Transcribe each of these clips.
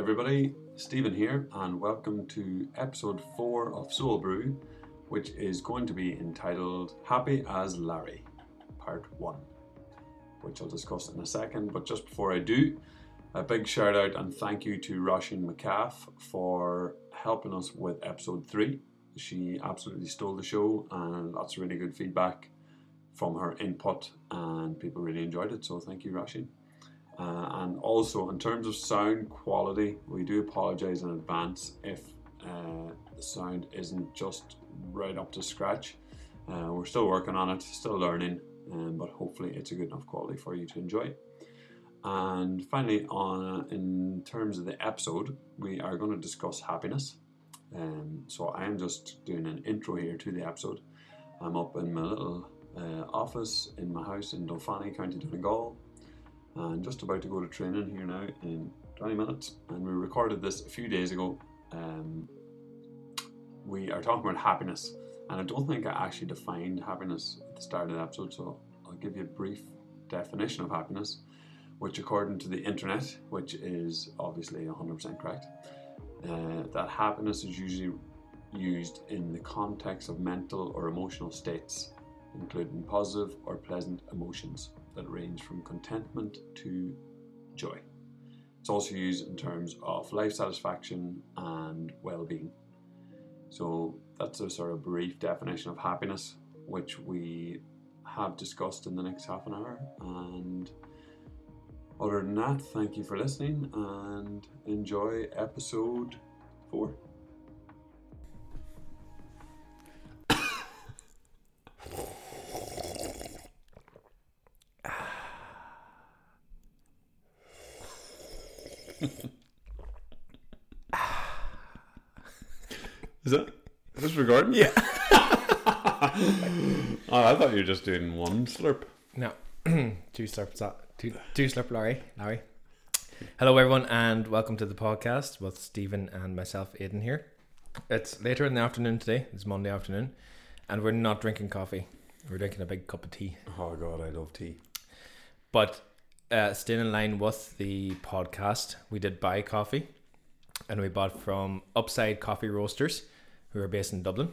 everybody. Stephen here, and welcome to episode 4 of Soul Brew, which is going to be entitled Happy as Larry, part 1, which I'll discuss in a second. But just before I do, a big shout out and thank you to Roisin McCaff for helping us with episode 3. She absolutely stole the show, and lots of really good feedback from her input, and people really enjoyed it. So, thank you, Roisin. Uh, and also, in terms of sound quality, we do apologize in advance if uh, the sound isn't just right up to scratch. Uh, we're still working on it, still learning, um, but hopefully, it's a good enough quality for you to enjoy. And finally, on in terms of the episode, we are going to discuss happiness. Um, so I am just doing an intro here to the episode. I'm up in my little uh, office in my house in Dolphani, County Donegal, and just about to go to training here now in 20 minutes. And we recorded this a few days ago. Um, we are talking about happiness, and I don't think I actually defined happiness at the start of the episode, so I'll give you a brief definition of happiness, which, according to the internet, which is obviously 100% correct, uh, that happiness is usually used in the context of mental or emotional states, including positive or pleasant emotions that range from contentment to joy. It's also used in terms of life satisfaction and well being. So, that's a sort of brief definition of happiness, which we have discussed in the next half an hour. And other than that, thank you for listening and enjoy episode four. Yeah. oh, I thought you were just doing one slurp. No, two slurps. uh, Two two slurp, Larry. Larry. Hello, everyone, and welcome to the podcast with Stephen and myself, Aiden here. It's later in the afternoon today. It's Monday afternoon, and we're not drinking coffee. We're drinking a big cup of tea. Oh god, I love tea. But uh, staying in line with the podcast, we did buy coffee, and we bought from Upside Coffee Roasters, who are based in Dublin.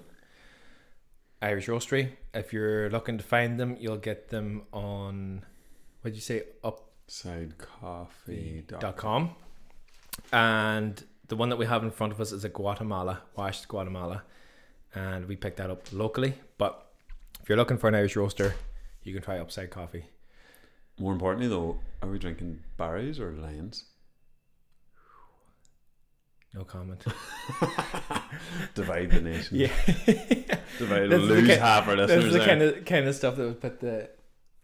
Irish Roastery. If you're looking to find them, you'll get them on what did you say Sidecoffee. up.com. And the one that we have in front of us is a Guatemala, washed Guatemala, and we picked that up locally. But if you're looking for an Irish roaster, you can try Upside Coffee. More importantly, though, are we drinking Barry's or Lyons? No comment. Divide the nation. yeah. Divide, lose ki- half our listeners. This is the kind of kind of stuff that would put the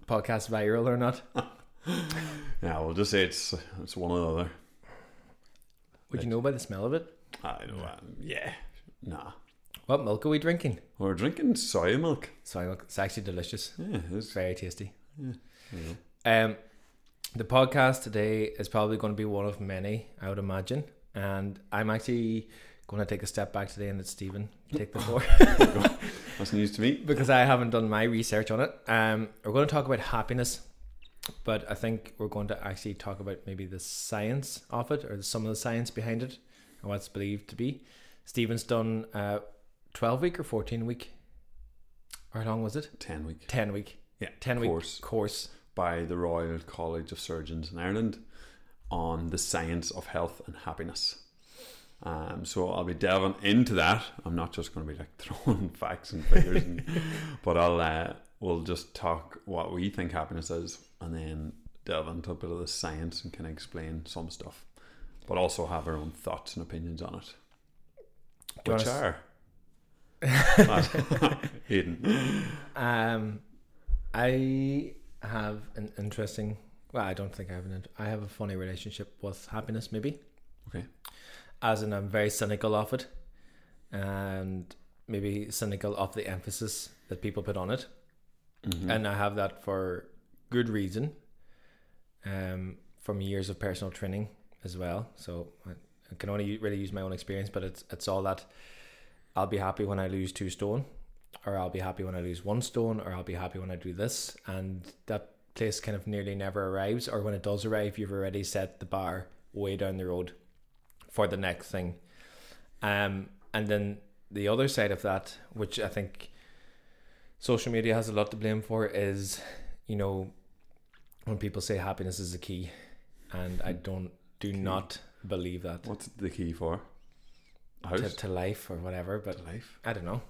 podcast viral or not. Yeah, we'll just say it's it's one or the other. Would you know by the smell of it? I know. Um, yeah. Nah. What milk are we drinking? We're drinking soy milk. Soy milk. It's actually delicious. Yeah, it's It's very tasty. know. Um, the podcast today is probably going to be one of many, I would imagine. And I'm actually going to take a step back today and let Stephen take the floor that's news to me. because I haven't done my research on it. Um, we're going to talk about happiness, but I think we're going to actually talk about maybe the science of it or some of the science behind it and what it's believed to be. Stephen's done uh, 12 week or 14 week. Or how long was it? Ten week 10 week. Yeah, 10 week course. course. by the Royal College of Surgeons in Ireland on the science of health and happiness. Um, so I'll be delving into that. I'm not just going to be like throwing facts and figures, and, but I'll uh, we'll just talk what we think happiness is, and then delve into a bit of the science and kind of explain some stuff, but also have our own thoughts and opinions on it. Do Which are Hayden. Um, I have an interesting. Well, I don't think I have an. I have a funny relationship with happiness, maybe. Okay. As in, I'm very cynical of it, and maybe cynical of the emphasis that people put on it, Mhm. and I have that for good reason. Um, from years of personal training as well, so I, I can only really use my own experience, but it's it's all that. I'll be happy when I lose two stone, or I'll be happy when I lose one stone, or I'll be happy when I do this, and that place kind of nearly never arrives, or when it does arrive, you've already set the bar way down the road, for the next thing. Um, and then the other side of that, which I think social media has a lot to blame for, is you know when people say happiness is the key, and I don't do Key. not believe that What's the key for? To, to life or whatever. But life? I don't know.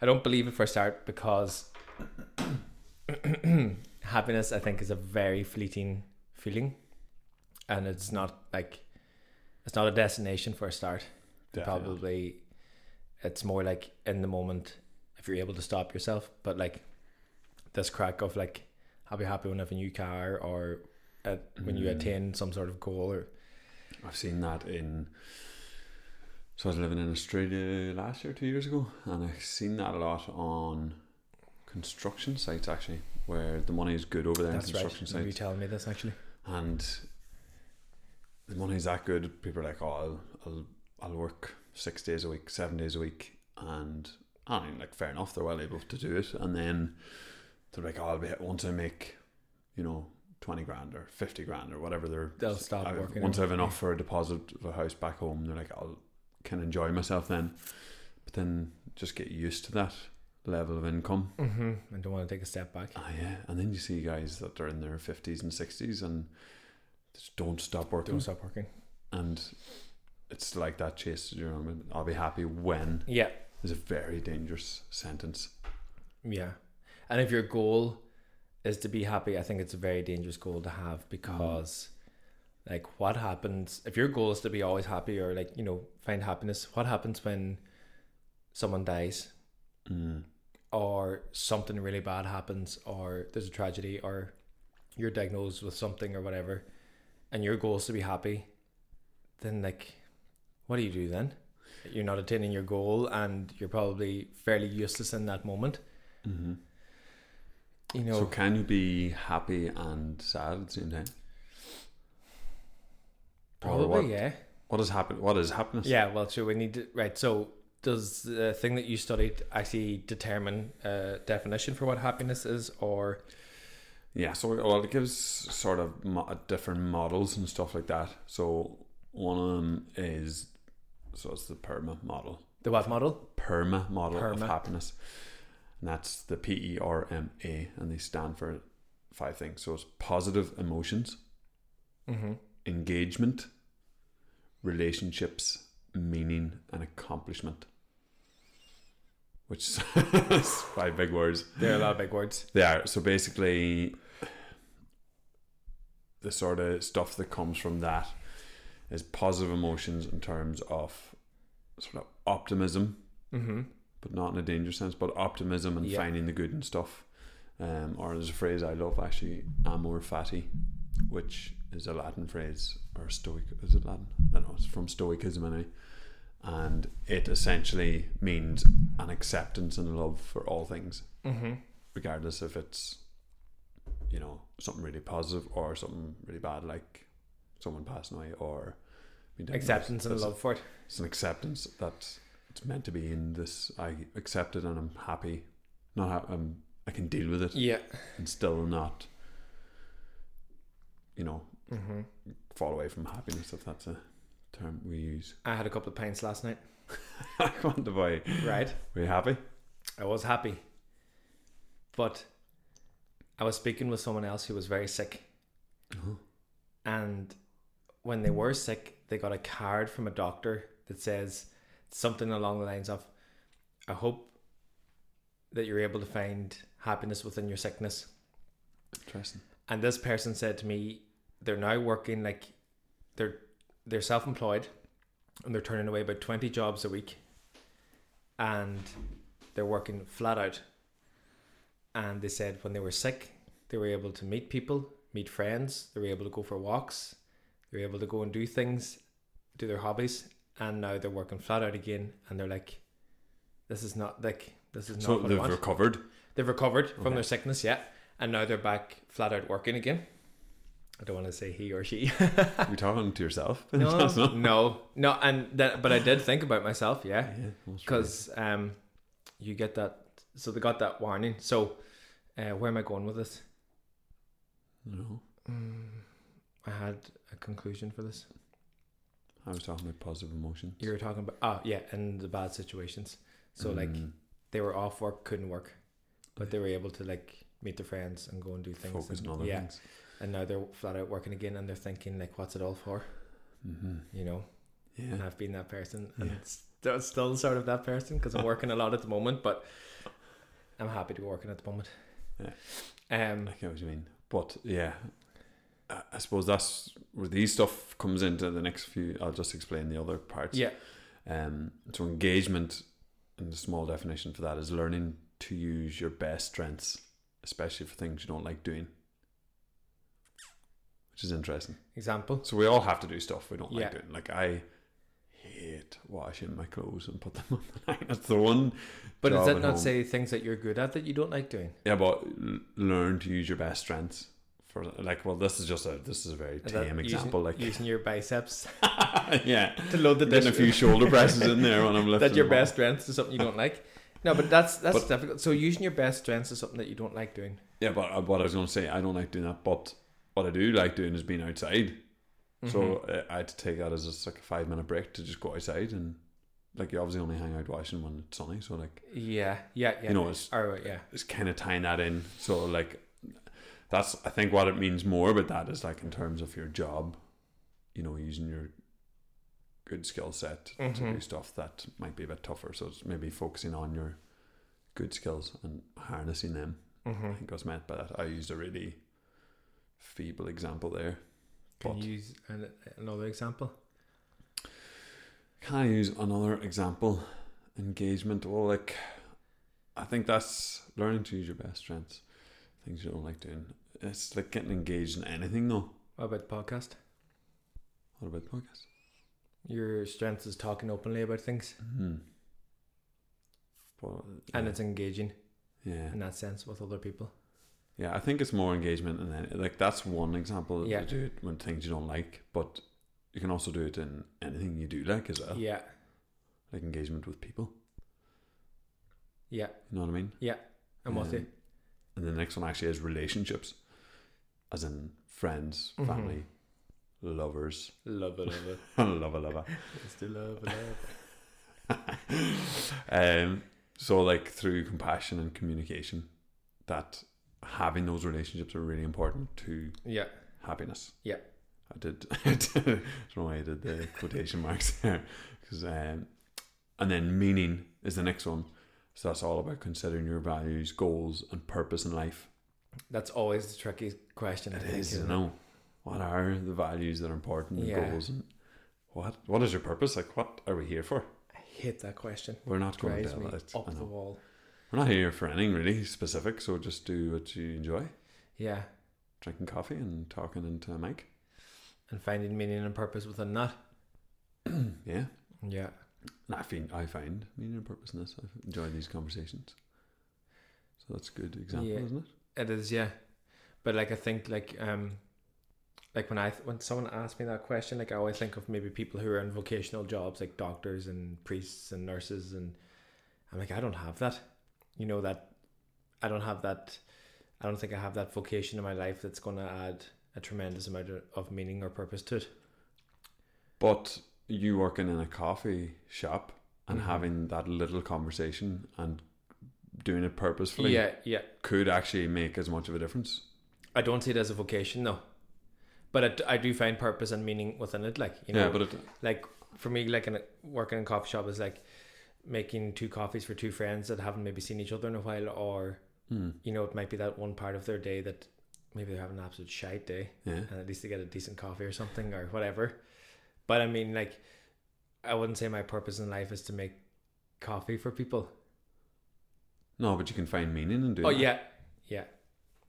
I don't believe it for a start because happiness, I think, is a very fleeting feeling, and it's not like it's not a destination for a start. Definitely. Probably, it's more like in the moment if you're able to stop yourself. But like this crack of like, I'll be happy when I have a new car or at, when you Mm. attain some sort of goal or I've seen that in. So I was living in Australia last year, two years ago, and I've seen that a lot on construction sites actually, where the money is good over there that's in right. construction Maybe sites, telling me this actually. and the money is that good. People are like, "Oh, I'll, I'll, I'll work six days a week, seven days a week," and I mean, like, fair enough, they're well able to do it, and then they're like, "Oh, I'll be once I make, you know." 20 grand or 50 grand or whatever they're They'll stop I've- working once I have enough for a deposit of a house back home, they're like, I'll can enjoy myself then. But then just get used to that level of income. Mm-hmm. I don't want to take a step back. Ah, yeah. And then you see guys that are in their fifties and sixties and just don't stop working. Don't stop working. And it's like that chase. You know, I mean? I'll be happy when Yeah, is a very dangerous sentence. Yeah. And if your goal is to be happy, I think it's a very dangerous goal to have because like what happens if your goal is to be always happy or like, you know, find happiness, what happens when someone dies Mm. Or something really bad happens or there's a tragedy or you're diagnosed with something or whatever and your goal is to be happy, then like what do you do then? You're not attaining your goal and you're probably fairly useless in that moment. hmm You know So can you be happy and sad at the same time? Probably, what, yeah. what is happen? What is happiness? Yeah, well, sure, we need to, right. So, does the thing that you studied actually determine a definition for what happiness is, or Yeah, so well, it gives sort of mo- different models and stuff like that. So one of them is so it's the PERMA model, the what model? PERMA model of happiness, and that's the P E R M A, and they stand for five things. So it's positive emotions, Mm-hmm. engagement, relationships, meaning, and accomplishment. Which is five big words. There are a lot of big words. They are. So basically, the sort of stuff that comes from that is positive emotions in terms of sort of optimism, Mm-hmm. but not in a dangerous sense, but optimism and Yeah. finding the good and stuff. Um, or there's a phrase I love actually, amor fati, which is a Latin phrase or Stoic. Is it Latin? I don't know. It's from Stoicism anyway. And it essentially means an acceptance and love for all things Mm-hmm. regardless if it's you know something really positive or something really bad like someone passing away or being diagnosed. Acceptance and love for it. it's an acceptance that it's meant to be in this i accept it and i'm happy not ha- I'm, i can deal with it Yeah. and still not you know Mm-hmm. fall away from happiness if that's a term we use I had a couple of pints last night. i want to buy Right. were you happy I was happy, but I was speaking with someone else who was very sick, Uh-huh. and when they were sick, they got a card from a doctor that says something along the lines of, "I hope that you're able to find happiness within your sickness." interesting And this person said to me, they're now working like they're they're self-employed, and they're turning away about twenty jobs a week, and they're working flat out. And they said when they were sick, they were able to meet people, meet friends. They were able to go for walks. They were able to go and do things, do their hobbies. And now they're working flat out again, and they're like, "This is not like this is not so what they've want." recovered They've recovered from Okay. their sickness, yeah, and now they're back flat out working again. I don't want to say he or she. you're talking to yourself no, no, no, and that, but I did think about myself, yeah, yeah because um, you get that. So they got that warning. So, uh, where am I going with this? no Mm, I had a conclusion for this. I was talking about positive emotions. You were talking about oh yeah, and the bad situations. So like Mm, they were off work, couldn't work, but they were able to like meet their friends and go and do things. focus and, on other yeah, things. And now they're flat out working again, and they're thinking like, what's it all for? Mm-hmm. You know. Yeah. And I've been that person, and Yeah. still, still sort of that person because I'm working a lot at the moment, but I'm happy to be working at the moment. Yeah. Um. I get what you mean. But yeah, I, I suppose that's where these stuff comes into the next few. I'll just explain the other parts. Yeah. Um, so engagement, and the small definition for that is learning to use your best strengths, especially for things you don't like doing, which is interesting. Example. So we all have to do stuff we don't Yeah. like doing. Like I hate washing my clothes and put them on the line. That's the one. But does that not home. say things that you're good at that you don't like doing? Yeah, but l- learn to use your best strengths. For like, well, this is just a this is a very Is tame using- example. Like, using your biceps yeah, to load the getting a few shoulder presses in there when I'm lifting. that your best strengths is something you don't like. No, but that's that's But- difficult. So using your best strengths is something that you don't like doing. Yeah, but uh, what I was going to say, I don't like doing that. But what I do like doing is being outside. So Mhm. uh, I had to take that as just like a five minute break to just go outside and like you obviously only hang out watching when it's sunny. So like yeah, yeah, yeah. you know it's or yeah, it's kind of tying that in. So like that's I think what it means more But that is like in terms of your job, you know, using your good skill set to do Mhm. stuff that might be a bit tougher. So it's maybe focusing on your good skills and harnessing them. I mm-hmm. think was meant by that. I used a really feeble example there. Can But you use an, another example? can I use another example? Engagement. Well, like I think that's learning to use your best strengths. Things you don't like doing. It's like getting engaged in anything though. What about the podcast? What about podcast? Your strength is talking openly about things, Mm-hmm. But, and it's engaging yeah, in that sense with other people. Yeah. I think it's more engagement, and then like that's one example. Yeah. Yeah. To do it when things you don't like, but you can also do it in anything you do like as well. Yeah, Like engagement with people. yeah, You know what I mean? I'm with you. Um, And the next one actually is relationships, as in friends, Mhm. family, lovers, Love it, love it. lover, lover. Still love it, love um, so like through compassion and communication, that having those relationships are really important to. Yeah, happiness. Yeah. I did. I don't know why I did the quotation marks there, because um, and then meaning is the next one. So that's all about considering your values, goals, and purpose in life. that's always the tricky question. I It think, you know. What are the values that are important, Yeah. goals, and what what is your purpose? Like, what are we here for? I hate that question. We're not going to me it. up the wall. We're not here for anything really specific, so just do what you enjoy. Yeah, Drinking coffee and talking into a mic. and finding meaning and purpose within that. yeah. Yeah, And I find I find meaning and purpose in this. I enjoy these conversations. So that's a good example, Yeah. isn't it? it is. Yeah, but like I think like um, like when I when someone asks me that question, like I always think of maybe people who are in vocational jobs like doctors and priests and nurses, and I'm like I don't have that. You know that I don't have that. I don't think I have that vocation in my life that's going to add a tremendous amount of, meaning or purpose to it. But you working in a coffee shop and Mhm. having that little conversation and doing it purposefully Yeah, yeah. could actually make as much of a difference. I don't see it as a vocation though, but it, I do find purpose and meaning within it. Like you know, yeah, but it, like for me, like in a, working in a coffee shop is like making two coffees for two friends that haven't maybe seen each other in a while, or hmm, you know, it might be that one part of their day that maybe they're having an absolute shite day, yeah, and at least they get a decent coffee or something or whatever. But I mean, like, I wouldn't say my purpose in life is to make coffee for people. no, but you can find meaning in doing. It. Oh that. yeah, yeah.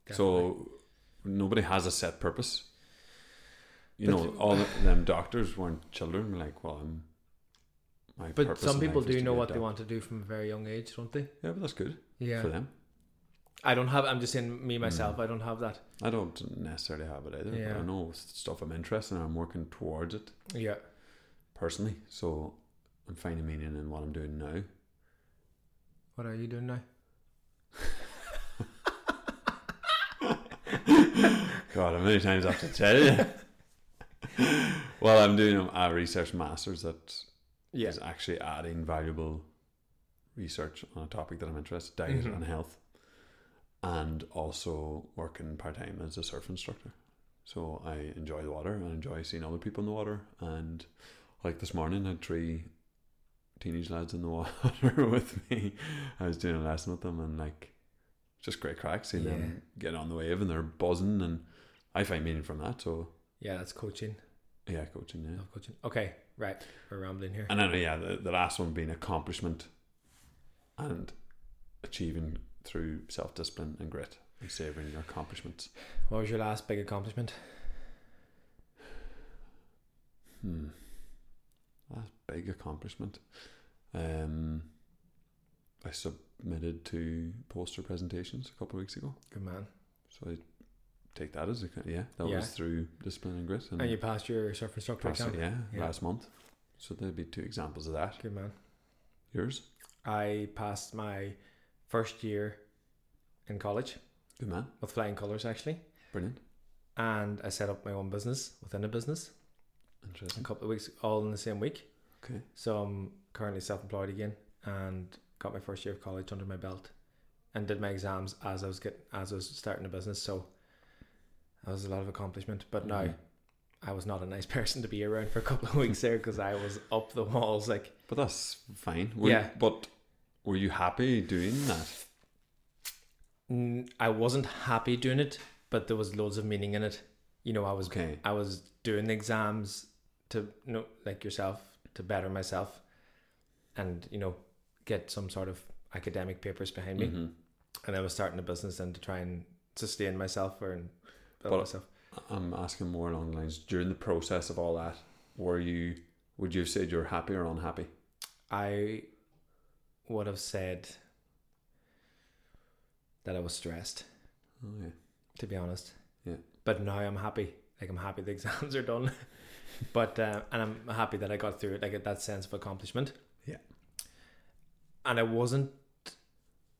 definitely. So nobody has a set purpose. You But- know, all them doctors weren't children. Like, well, I'm. My but some people do know what they want to do from a very young age, don't they? Yeah, but that's good Yeah. for them. I don't have. I'm just saying, me myself. Mm. I don't have that. I don't necessarily have it either. Yeah. But I know stuff I'm interested in. I'm working towards it Yeah. personally. So I'm finding meaning in what I'm doing now. What are you doing now? God, how many times I have to tell you? well, I'm doing a research master's that is Yeah. actually adding valuable research on a topic that I'm interested in, diet Mhm. and health, and also working part time as a surf instructor. So I enjoy the water and I enjoy seeing other people in the water. And like this morning, I had three teenage lads in the water with me. I was doing a lesson with them and like just great crack seeing them get on the wave and they're buzzing and I find meaning from that. So Yeah, that's coaching. yeah, coaching, yeah. Coaching. Okay, right. We're rambling here. And then yeah, the, the last one being accomplishment and achieving through self discipline and grit and savouring your accomplishments. What was your last big accomplishment? Hmm. That's big accomplishment. Um I submitted to poster presentations a couple of weeks ago. Good man. So I take that as a yeah, that Yeah. was through discipline and grit and, And you passed your surf instructor passed it, exam. yeah, Yeah. last month. So there'd be two examples of that. Good man. Yours? I passed my first year in college Good man. with flying colours actually, Brilliant. and I set up my own business within a business a Interesting. couple of weeks, all in the same week. Okay. So I'm currently self-employed again, and got my first year of college under my belt, and did my exams as I was getting as I was starting the business. So that was a lot of accomplishment. But now Mhm. I was not a nice person to be around for a couple of weeks there because I was up the walls like But that's fine. Were- Yeah. But were you happy doing that? mm, I wasn't happy doing it, but there was loads of meaning in it. You know, I was Okay. I was doing the exams to you know like yourself to better myself, and you know get some sort of academic papers behind me, Mhm. and I was starting a business and to try and sustain myself or and build But- myself. I'm asking more along the lines during the process of all that. Were you? Would you have said you're happy or unhappy? I would have said that I was stressed, Oh yeah. to be honest. Yeah. But now I'm happy. Like I'm happy the exams are done. but uh, and I'm happy that I got through it. Like that sense of accomplishment. Yeah. And I wasn't.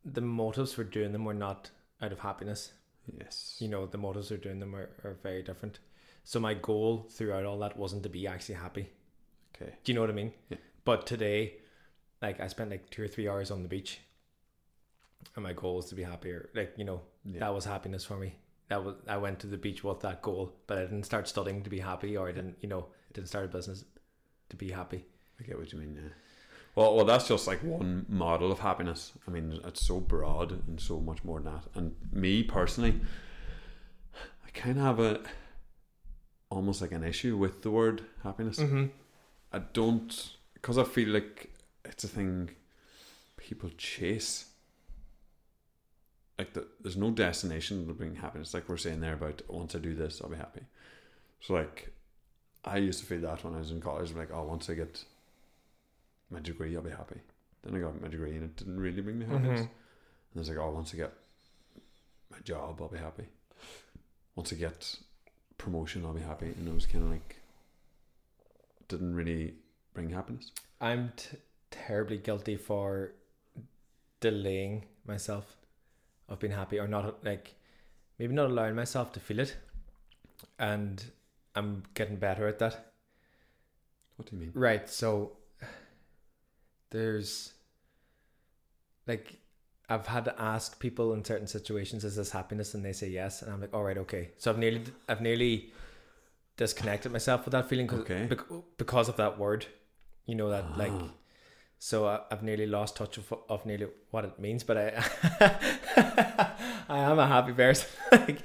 The motives for doing them were not out of happiness. Yes. You know, the motives for doing them are, are very different. So my goal throughout all that wasn't to be actually happy. Okay. Do you know what I mean? Yeah. But today, like I spent like two or three hours on the beach, and my goal was to be happier. Like you know, Yeah. that was happiness for me. That was I went to the beach with that goal, but I didn't start studying to be happy, or I didn't, you know, didn't start a business to be happy. I get what you mean. Yeah. Well, well, that's just like one model of happiness. I mean, it's so broad and so much more than that. And me personally, I kind of have a almost like an issue with the word happiness. Mm-hmm. I don't because I feel like it's a thing people chase. Like the, there's no destination to bring happiness. Like we're saying there about once I do this, I'll be happy. So like, I used to feel that when I was in college. Like, oh, once I get my degree, I'll be happy. Then I got my degree, and it didn't really bring me happiness. Mhm. And it's like, oh, once I get my job, I'll be happy. Once I get promotion, I'll be happy. And it was kind of like didn't really bring happiness. I'm t- terribly guilty for delaying myself of being happy or not like maybe not allowing myself to feel it and i'm getting better at that What do you mean? right so there's like i've had to ask people in certain situations is this happiness and they say yes and i'm like all right okay so i've nearly i've nearly disconnected myself with that feeling cause, Okay. bec- because of that word you know that like Ah. so I, I've nearly lost touch of, of nearly what it means, but I I am a happy person. like,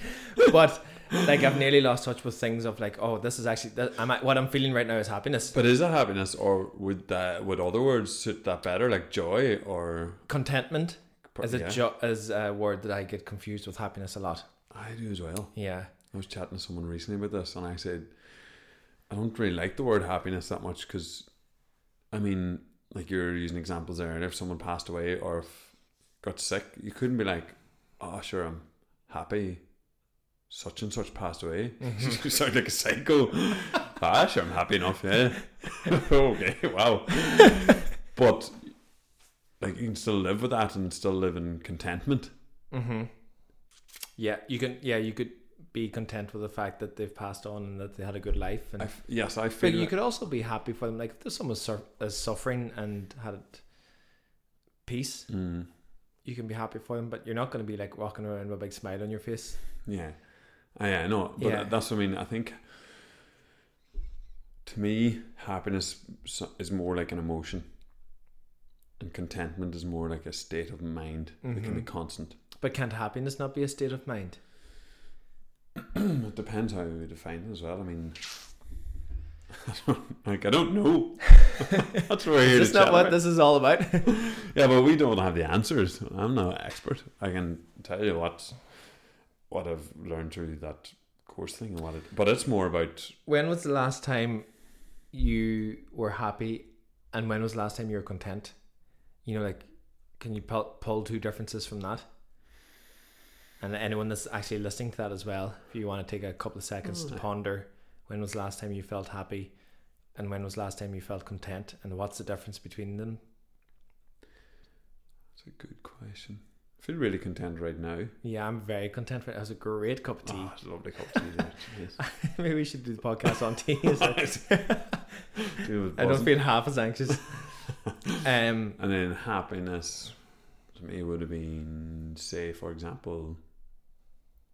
but like I've nearly lost touch with things of like, oh, this is actually that, I'm what I'm feeling right now is happiness, But is that happiness, or would that would other words suit that better, like joy or? contentment is a yeah, jo- is a word that I get confused with happiness a lot. I do as well. Yeah, I was chatting to someone recently about this, and I said, I don't really like the word happiness that much because, I mean, like you're using examples there, and if someone passed away or if got sick, you couldn't be like, oh, sure, I'm happy. Such and such passed away. you sound like a psycho. ah, sure, I'm happy enough. Yeah. okay. Wow. but like you can still live with that and still live in contentment. mm-hmm. yeah, you can. Yeah, you could be content with the fact that they've passed on and that they had a good life. And I f- yes, I but feel you that- could also be happy for them. Like if there's someone sur- is suffering and had peace, Mm, you can be happy for them. But you're not going to be like walking around with a big smile on your face. yeah, I, yeah, no, but Yeah. that's what I mean. I think to me, happiness is more like an emotion, and contentment is more like a state of mind that can be Mhm. constant. But can't happiness not be a state of mind? it depends how you define it as well. I mean, I don't, like I don't know. That's what we're here this not what about. this is all about? Yeah, but we don't have the answers. I'm no expert. I can tell you what what I've learned through that course thing and what it. But it's more about when was the last time you were happy, and when was the last time you were content? You know, like, can you pull, pull two differences from that? And anyone that's actually listening to that as well, if you want to take a couple of seconds to ponder, when was the last time you felt happy, and when was the last time you felt content, and what's the difference between them? It's a good question. I feel really content right now. Yeah, I'm very content. For it. it was a great cup of tea. Oh, it's a lovely cup of tea. Maybe we should do the podcast on tea. I don't feel half as anxious. um, And then happiness to me would have been, say, for example,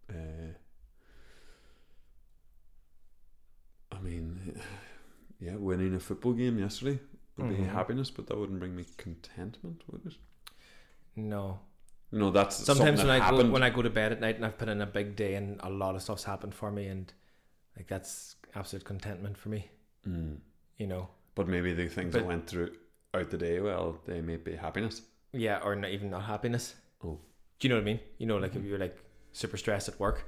uh, I mean, yeah, winning a football game yesterday would be Mhm. happiness, but that wouldn't bring me contentment, would it? no. You know, that's sometimes when I go when I go to bed at night and I've put in a big day and a lot of stuff's happened for me and like that's absolute contentment for me. Mm. You know, But maybe the things But- that went through out the day, well, they may be happiness. yeah, or not even not happiness. Oh. do you know what I mean? You know, like Mhm. if you're like super stressed at work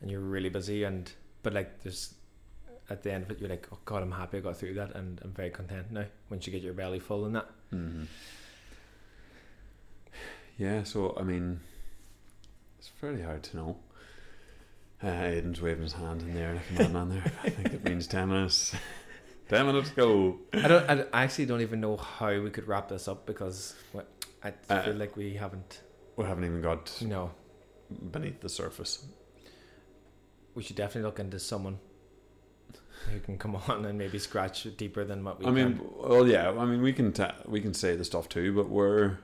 and you're really busy and but like there's at the end of it you're like, oh god, I'm happy I got through that and I'm very content now. Once you get your belly full and that. hmm Yeah, so I mean, it's fairly hard to know. Uh, Aiden's waving his hand in there like a madman there. I think it means 10 minutes. 10 minutes go. I don't. I, actually don't even know how we could wrap this up because I Uh, feel like we haven't. We haven't even got No, beneath the surface. we should definitely look into someone who can come on and maybe scratch deeper than what we. I mean, can. well, yeah. I mean, we can ta- we can say the stuff too, but we're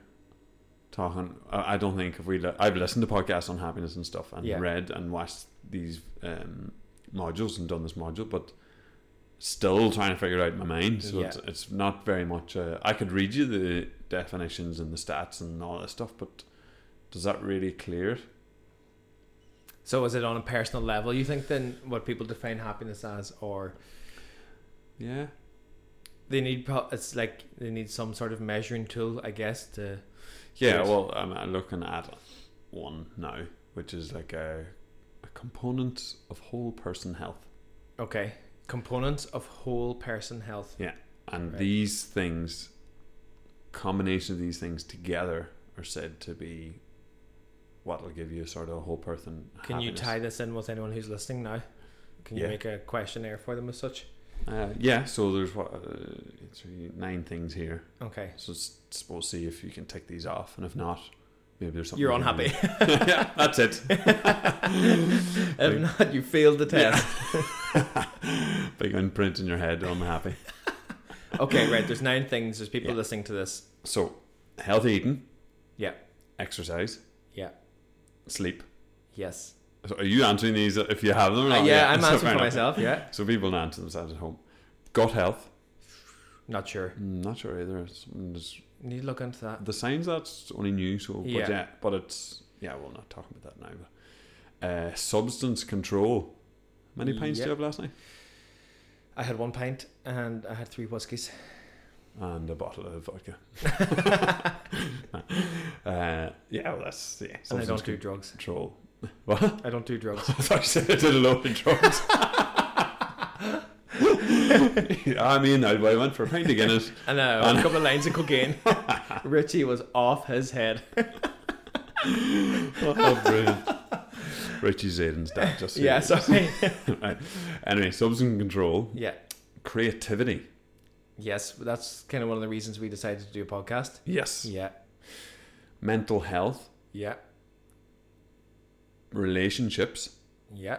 talking. I don't think if we. Li- I've listened to podcasts on happiness and stuff, and Yeah. read and watched these um, modules and done this module, but still trying to figure out my mind. So Yeah. it's it's not very much. Uh, I could read you the definitions and the stats and all that stuff, but does that really clear so is it on a personal level? You think then what people define happiness as, or Yeah. they need? pro- It's like they need some sort of measuring tool, I guess. To Yeah, well, I'm looking at one now, which is like a, a component of whole person health. okay, components of whole person health. Yeah. And Right. these things, combination of these things together, are said to be what will give you sort of a whole person. Can you happiness. tie this in with anyone who's listening now? Can you Yeah. make a questionnaire for them as such? Uh, yeah, so there's what uh, three, nine things here. Okay, So suppose see if you can tick these off, and if not, maybe there's something you're unhappy. yeah, that's it. if not, you failed the test. Big imprint in your head. I'm happy. Okay, right. There's nine things. There's people Yeah. listening to this. So, healthy eating. Yeah. Exercise. Yeah. Sleep. Yes. So are you answering these if you have them or Uh, not? yeah, I'm so answering for myself. Yeah. So people can answer themselves at home. Gut health. Not sure. Mm, Not sure either. It's, it's- Need to look into that. the signs that's only new, so but Yeah. yeah, but it's yeah. We'll not talk about that now. But uh, substance control. How many pints Yeah. did you have last night? I had one pint and I had three whiskies. And a bottle of vodka. uh, yeah, well, that's yeah. And I don't do drugs. control. What? I don't do drugs. I thought you said I did a load of drugs. I mean, I, I went for a pint of Guinness. And uh, a couple of lines of cocaine. Richie was off his head. Oh, brilliant. Richie Zayden's dad, just so Yeah, you- sorry. right. Anyway, substance control, yeah. creativity. Yes, that's kind of one of the reasons we decided to do a podcast. Yes. Yeah. Mental health, Yeah. Relationships, Yeah.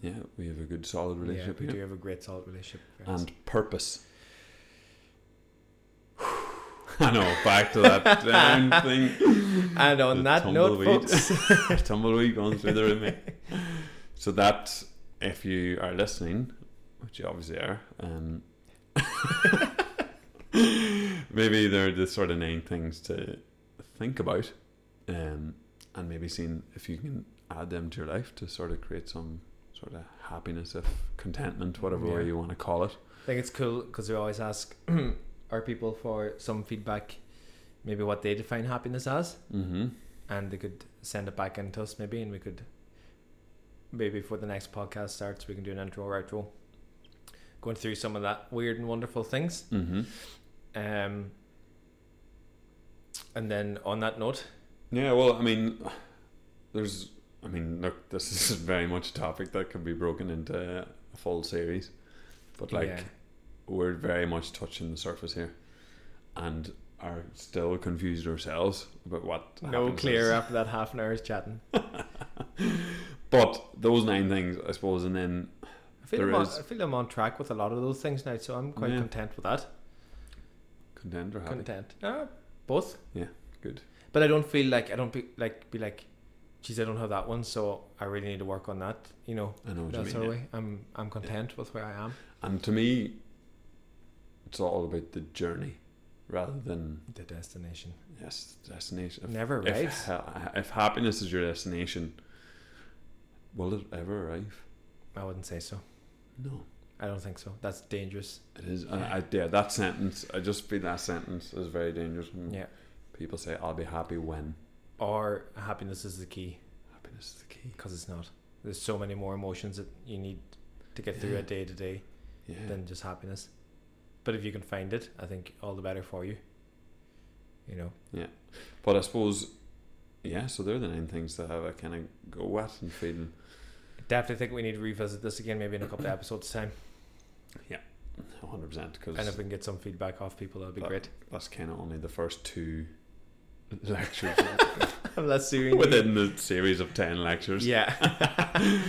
Yeah, we have a good solid Yeah, relationship we here. do have a great solid relationship. And purpose. I know, back to that thing. And on The that note, tumbleweed. folks, Tumbleweed going through the room. So that, if you are listening, which you obviously are, um, maybe they're the sort of nine things to think about, um, and maybe seeing if you can add them to your life to sort of create some sort of happiness, if contentment, whatever way you want to call it. I think it's cool because we always ask our people for some feedback, maybe what they define happiness as, Mm-hmm. and they could send it back into us maybe, and we could maybe before the next podcast starts, we can do an intro or outro, going through some of that weird and wonderful things. Mm-hmm. Um, and then on that note, Yeah, well, I mean, there's, I mean, look, this is very much a topic that can be broken into a full series, but like, yeah, we're very much touching the surface here, and are still confused ourselves about what. no clear is. after that half an hour's chatting. But those nine things, I suppose, and then I feel I'm on, I feel I'm on track with a lot of those things now, so I'm quite Yeah. content with that. content or happy. Content, uh, both. Yeah, good. But I don't feel like I don't be like be like, geez, I don't have that one, so I really need to work on that. You know, I know what that you sort of yeah. way. I'm I'm content with where I am. And to me, it's all about the journey rather than The destination yes, destination. If- never if, arrives. ha- if happiness is your destination, will it ever arrive? I wouldn't say so. No, I don't think so. That's dangerous. it is. I, I, yeah, that sentence. I just feel that sentence is very dangerous. Yeah. people say, "I'll be happy when." Or happiness is the key Happiness is the key. because it's not. There's so many more emotions that you need to get through a day to day Yeah. than just happiness. But if you can find it, I think all the better for you. You know. Yeah. But I suppose, yeah. So they're the nine things that have a kind of go at and feel. Definitely think we need to revisit this again, maybe in a couple of episodes time. Yeah. One hundred percent because And if we can get some feedback off people, that'd be That- great. that's kind of only the first two lectures Unless doing within the series of ten lectures. Yeah.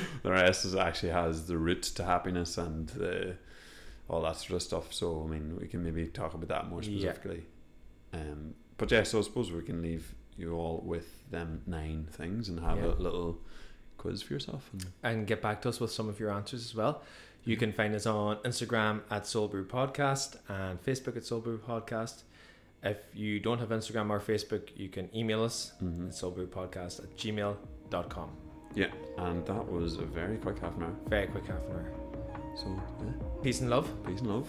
the rest is actually has the roots to happiness and uh, all that sort of stuff. So I mean, we can maybe talk about that more Yeah. specifically. Um, but yeah, so I suppose we can leave you all with them nine things and have Yeah. a little quiz for yourself. And and get back to us with some of your answers as well. You can find us on Instagram at Soul Brew Podcast and Facebook at Soul Brew Podcast. If you don't have Instagram or Facebook, you can email us Mhm. at soulbrewpodcast at gmail.com. yeah, and that was a very quick half an hour. Very quick half an hour. So yeah, Peace and love. peace and love.